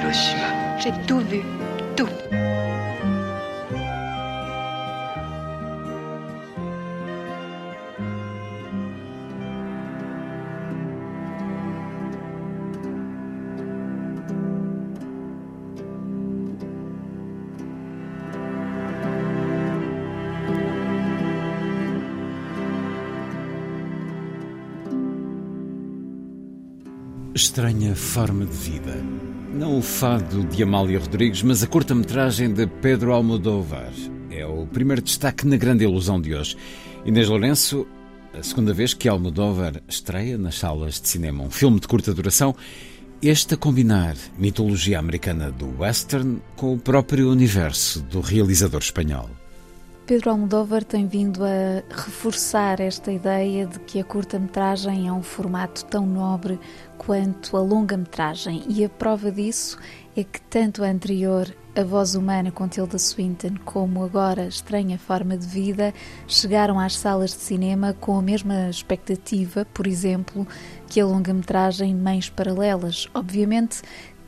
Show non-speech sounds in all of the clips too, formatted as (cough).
Hiroshima. J'ai tout vu. Tout. Estranha forma de vida. Não o fado de Amália Rodrigues, mas a curta-metragem de Pedro Almodóvar. É o primeiro destaque na grande ilusão de hoje. Inês Lourenço, a segunda vez que Almodóvar estreia nas salas de cinema um filme de curta duração, este a combinar mitologia americana do western com o próprio universo do realizador espanhol. Pedro Almodóvar tem vindo a reforçar esta ideia de que a curta-metragem é um formato tão nobre quanto a longa-metragem, e a prova disso é que tanto a anterior, A Voz Humana com Tilda Swinton, como agora Estranha Forma de Vida, chegaram às salas de cinema com a mesma expectativa, por exemplo, que a longa-metragem Mães Paralelas. Obviamente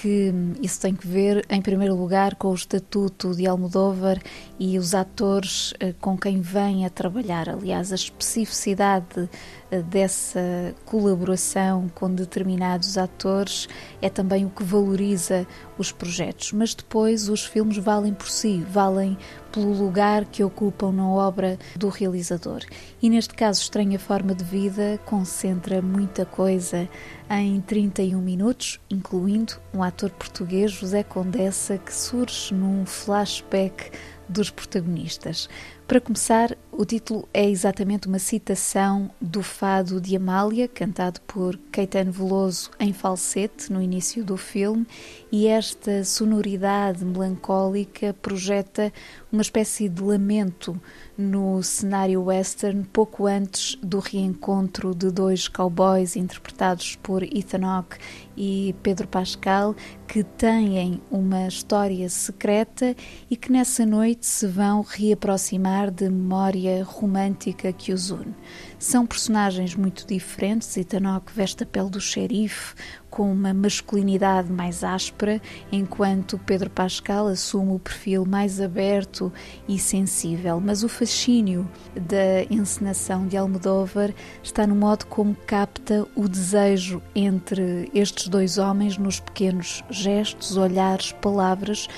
que isso tem que ver, em primeiro lugar, com o estatuto de Almodóvar e os atores eh, com quem vem a trabalhar. Aliás, a especificidade eh, dessa colaboração com determinados atores é também o que valoriza os projetos. Mas depois os filmes valem por si, valem pelo lugar que ocupam na obra do realizador. E neste caso, Estranha Forma de Vida concentra muita coisa em 31 minutos, incluindo um ator português, José Condessa, que surge num flashback dos protagonistas. Para começar, o título é exatamente uma citação do fado de Amália, cantado por Caetano Veloso em falsete no início do filme, e esta sonoridade melancólica projeta uma espécie de lamento no cenário western pouco antes do reencontro de dois cowboys interpretados por Ethan Hawke e Pedro Pascal que têm uma história secreta e que nessa noite se vão reaproximar de memória romântica que os une. São personagens muito diferentes. Ethan Hawke veste a pele do xerife, com uma masculinidade mais áspera, enquanto Pedro Pascal assume o perfil mais aberto e sensível. Mas o fascínio da encenação de Almodóvar está no modo como capta o desejo entre estes dois homens nos pequenos gestos, olhares, palavras,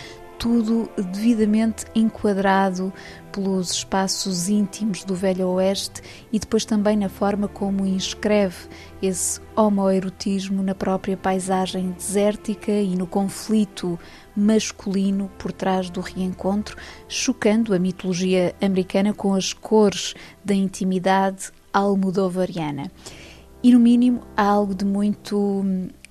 tudo devidamente enquadrado pelos espaços íntimos do Velho Oeste e depois também na forma como inscreve esse homoerotismo na própria paisagem desértica e no conflito masculino por trás do reencontro, chocando a mitologia americana com as cores da intimidade almodovariana. E no mínimo há algo de muito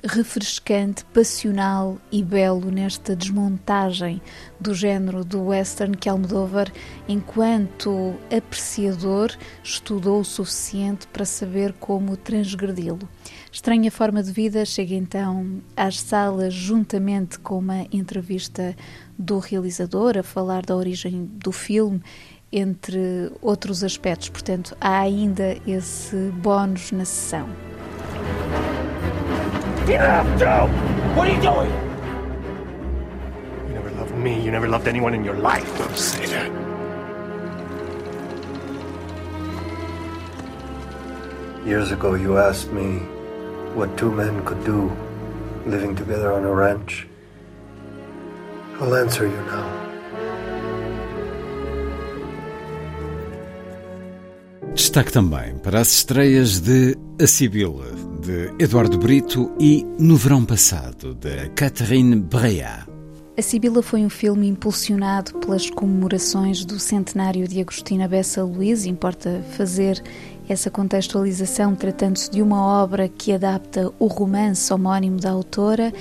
refrescante, passional e belo nesta desmontagem do género do western que Almodóvar, enquanto apreciador, estudou o suficiente para saber como transgredi-lo. Estranha Forma de Vida chega então às salas juntamente com uma entrevista do realizador a falar da origem do filme entre outros aspectos. Portanto, há ainda esse bónus na sessão. Get up, Joe! What are you doing? You never loved me. You never loved anyone in your life. Don't say that. Years ago, you asked me what two men could do living together on a ranch. I'll answer you now. Destaque também para as estreias de A Sibila, de Eduardo Brito, e No Verão Passado, de Catherine Breillat. A Sibila foi um filme impulsionado pelas comemorações do centenário de Agostina Bessa Luís, importa fazer essa contextualização tratando-se de uma obra que adapta o romance homónimo da autora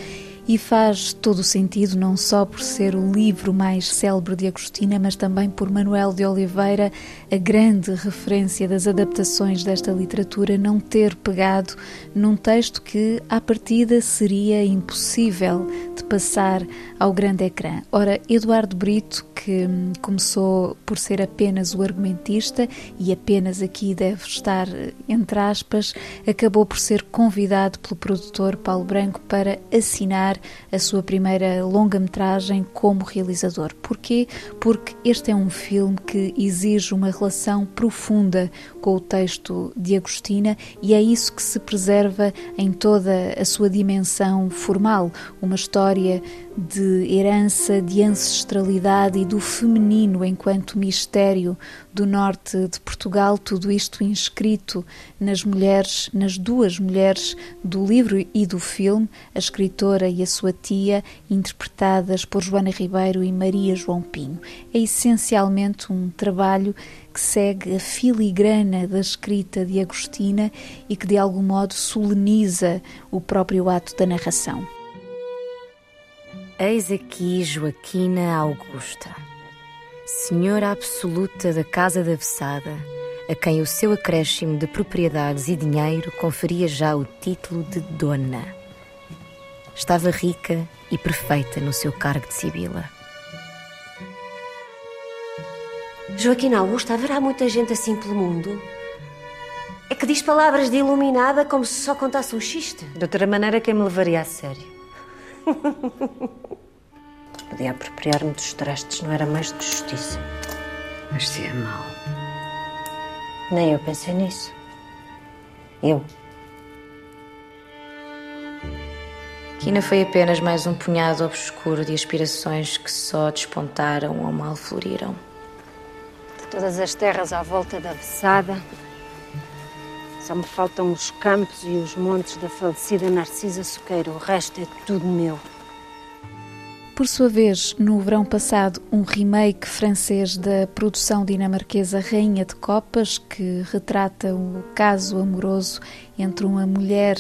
e faz todo o sentido, não só por ser o livro mais célebre de Agostina, mas também por Manuel de Oliveira, a grande referência das adaptações desta literatura, não ter pegado num texto que, à partida, seria impossível de passar ao grande ecrã. Ora, Eduardo Brito, que começou por ser apenas o argumentista, e apenas aqui deve estar entre aspas, acabou por ser convidado pelo produtor Paulo Branco para assinar a sua primeira longa-metragem como realizador. Porquê? Porque este é um filme que exige uma relação profunda com o texto de Agostina e é isso que se preserva em toda a sua dimensão formal. Uma história de herança, de ancestralidade e do feminino enquanto mistério do norte de Portugal, tudo isto inscrito nas mulheres, nas duas mulheres do livro e do filme, a escritora e a sua tia, interpretadas por Joana Ribeiro e Maria João Pinho. É essencialmente um trabalho que segue a filigrana da escrita de Agostina e que de algum modo soleniza o próprio ato da narração. Eis aqui Joaquina Augusta, senhora absoluta da Casa da Vessada, a quem o seu acréscimo de propriedades e dinheiro conferia já o título de dona. Estava rica e perfeita no seu cargo de Sibila. Joaquina Augusta, haverá muita gente assim pelo mundo? É que diz palavras de iluminada como se só contasse um xiste. De outra maneira, quem me levaria a sério? (laughs) Podia apropriar-me dos trastes, não era mais de justiça. Mas se é mau. Nem eu pensei nisso. Eu. Quina foi apenas mais um punhado obscuro de aspirações que só despontaram ou mal floriram. De todas as terras à volta da Vessada, só me faltam os campos e os montes da falecida Narcisa Soqueira. O resto é tudo meu. Por sua vez, no verão passado, um remake francês da produção dinamarquesa Rainha de Copas, que retrata o caso amoroso entre uma mulher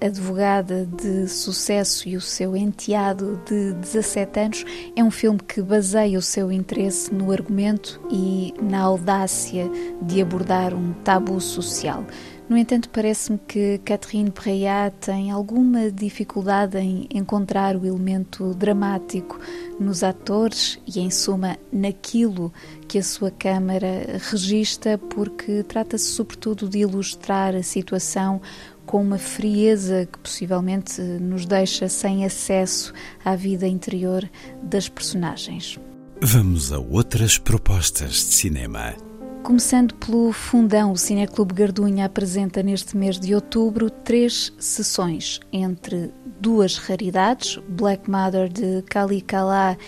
advogada de sucesso e o seu enteado de 17 anos, é um filme que baseia o seu interesse no argumento e na audácia de abordar um tabu social. No entanto, parece-me que Catherine Breillat tem alguma dificuldade em encontrar o elemento dramático nos atores e, em suma, naquilo que a sua câmara registra, porque trata-se sobretudo de ilustrar a situação com uma frieza que possivelmente nos deixa sem acesso à vida interior das personagens. Vamos a outras propostas de cinema. Começando pelo Fundão, o Cineclube Gardunha apresenta neste mês de outubro três sessões entre duas raridades, Black Mother de Kali Kala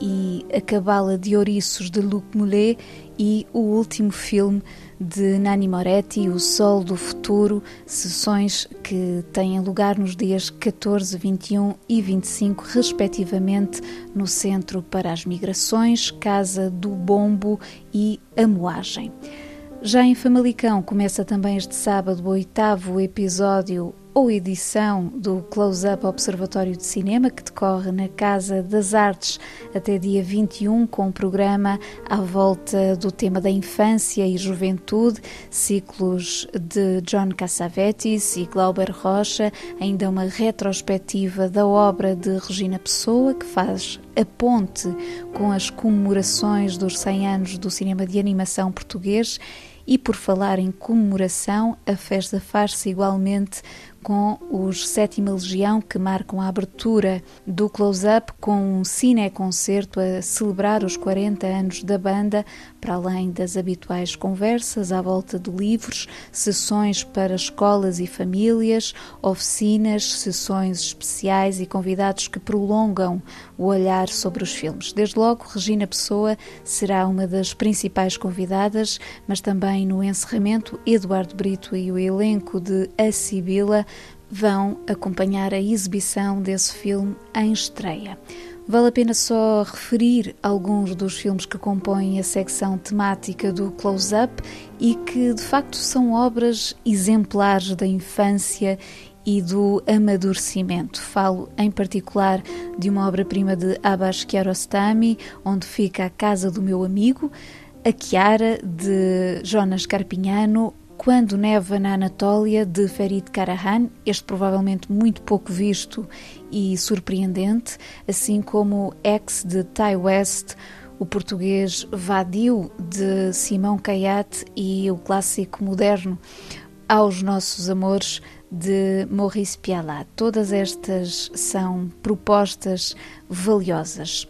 e A Cabala de Ouriços de Luc Moulet e o último filme de Nani Moretti, O Sol do Futuro, sessões que têm lugar nos dias 14, 21 e 25, respectivamente, no Centro para as Migrações, Casa do Bombo e a Moagem. Já em Famalicão começa também este sábado o oitavo episódio ou edição do Close-Up Observatório de Cinema, que decorre na Casa das Artes até dia 21, com um programa à volta do tema da infância e juventude, ciclos de John Cassavetes e Glauber Rocha, ainda uma retrospectiva da obra de Regina Pessoa, que faz a ponte com as comemorações dos 100 anos do cinema de animação português. E por falar em comemoração, a festa faz-se igualmente com os Sétima Legião, que marcam a abertura do close-up com um cine-concerto a celebrar os 40 anos da banda, para além das habituais conversas à volta de livros, sessões para escolas e famílias, oficinas, sessões especiais e convidados que prolongam o olhar sobre os filmes. Desde logo, Regina Pessoa será uma das principais convidadas, mas também no encerramento, Eduardo Brito e o elenco de A Sibila vão acompanhar a exibição desse filme em estreia. Vale a pena só referir alguns dos filmes que compõem a secção temática do Close-Up e que de facto são obras exemplares da infância e do amadurecimento. Falo em particular de uma obra-prima de Abbas Kiarostami, onde fica a casa do meu amigo, a Chiara de Jonas Carpignano, quando Neva na Anatólia, de Ferit Karahan, este provavelmente muito pouco visto e surpreendente, assim como X de Ty West, o português Vadio de Simão Caiate e o clássico moderno Aos Nossos Amores de Maurice Pialat. Todas estas são propostas valiosas.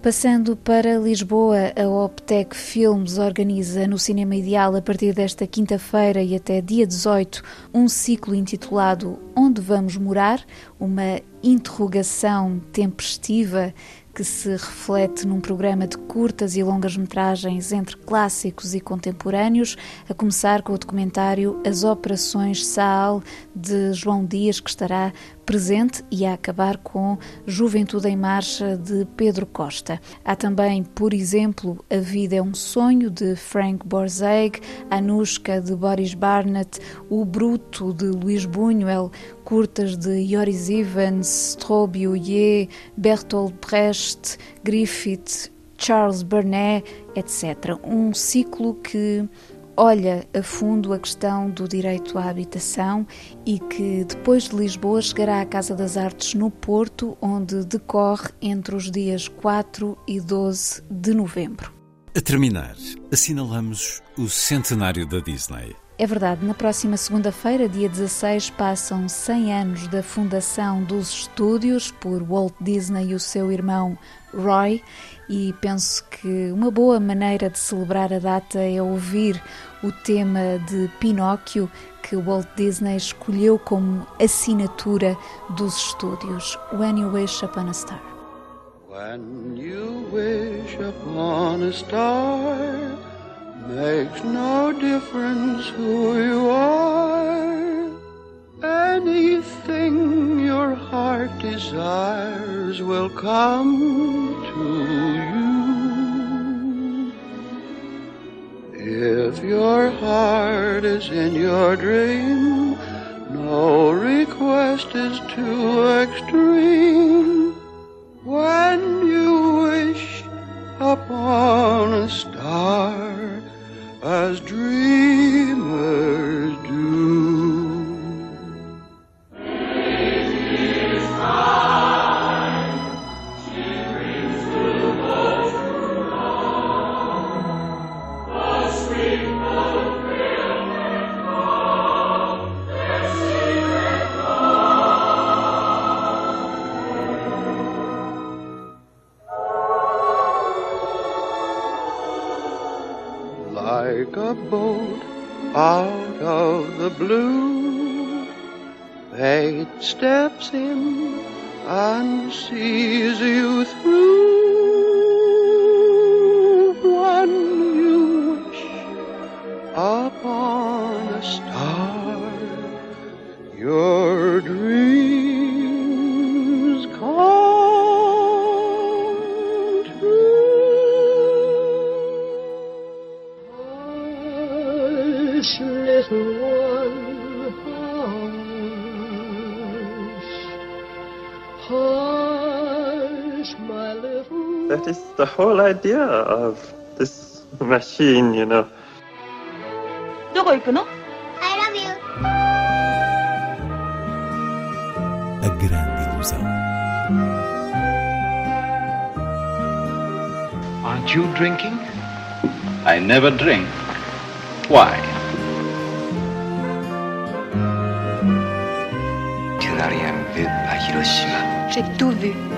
Passando para Lisboa, a Optec Filmes organiza no Cinema Ideal, a partir desta quinta-feira e até dia 18, um ciclo intitulado Onde Vamos Morar? Uma interrogação tempestiva que se reflete num programa de curtas e longas metragens entre clássicos e contemporâneos, a começar com o documentário As Operações Saal de João Dias, que estará presente e a acabar com Juventude em Marcha de Pedro Costa. Há também, por exemplo, A Vida é um Sonho de Frank Borzeg, Anushka de Boris Barnett, O Bruto de Luís Buñuel, curtas de Joris Evans, Strobe Ye, Bertolt Brecht, Griffith, Charles Burnet, etc. Um ciclo que olha a fundo a questão do direito à habitação e que depois de Lisboa chegará à Casa das Artes no Porto, onde decorre entre os dias 4 e 12 de novembro. A terminar, assinalamos o centenário da Disney. É verdade, na próxima segunda-feira, dia 16, passam 100 anos da fundação dos estúdios por Walt Disney e o seu irmão Roy, e penso que uma boa maneira de celebrar a data é ouvir o tema de Pinóquio que Walt Disney escolheu como assinatura dos estúdios, When You Wish Upon a Star. Makes no difference who you are anything your heart desires will come to you. If your heart is in your dream, as dreamers like a boat out of the blue. Fate steps in and sees you through. That is the whole idea of this machine, you know. どこ行くの I love you. A grande ilusão. Aren't you drinking? I never drink. Why? J'ai tout vu.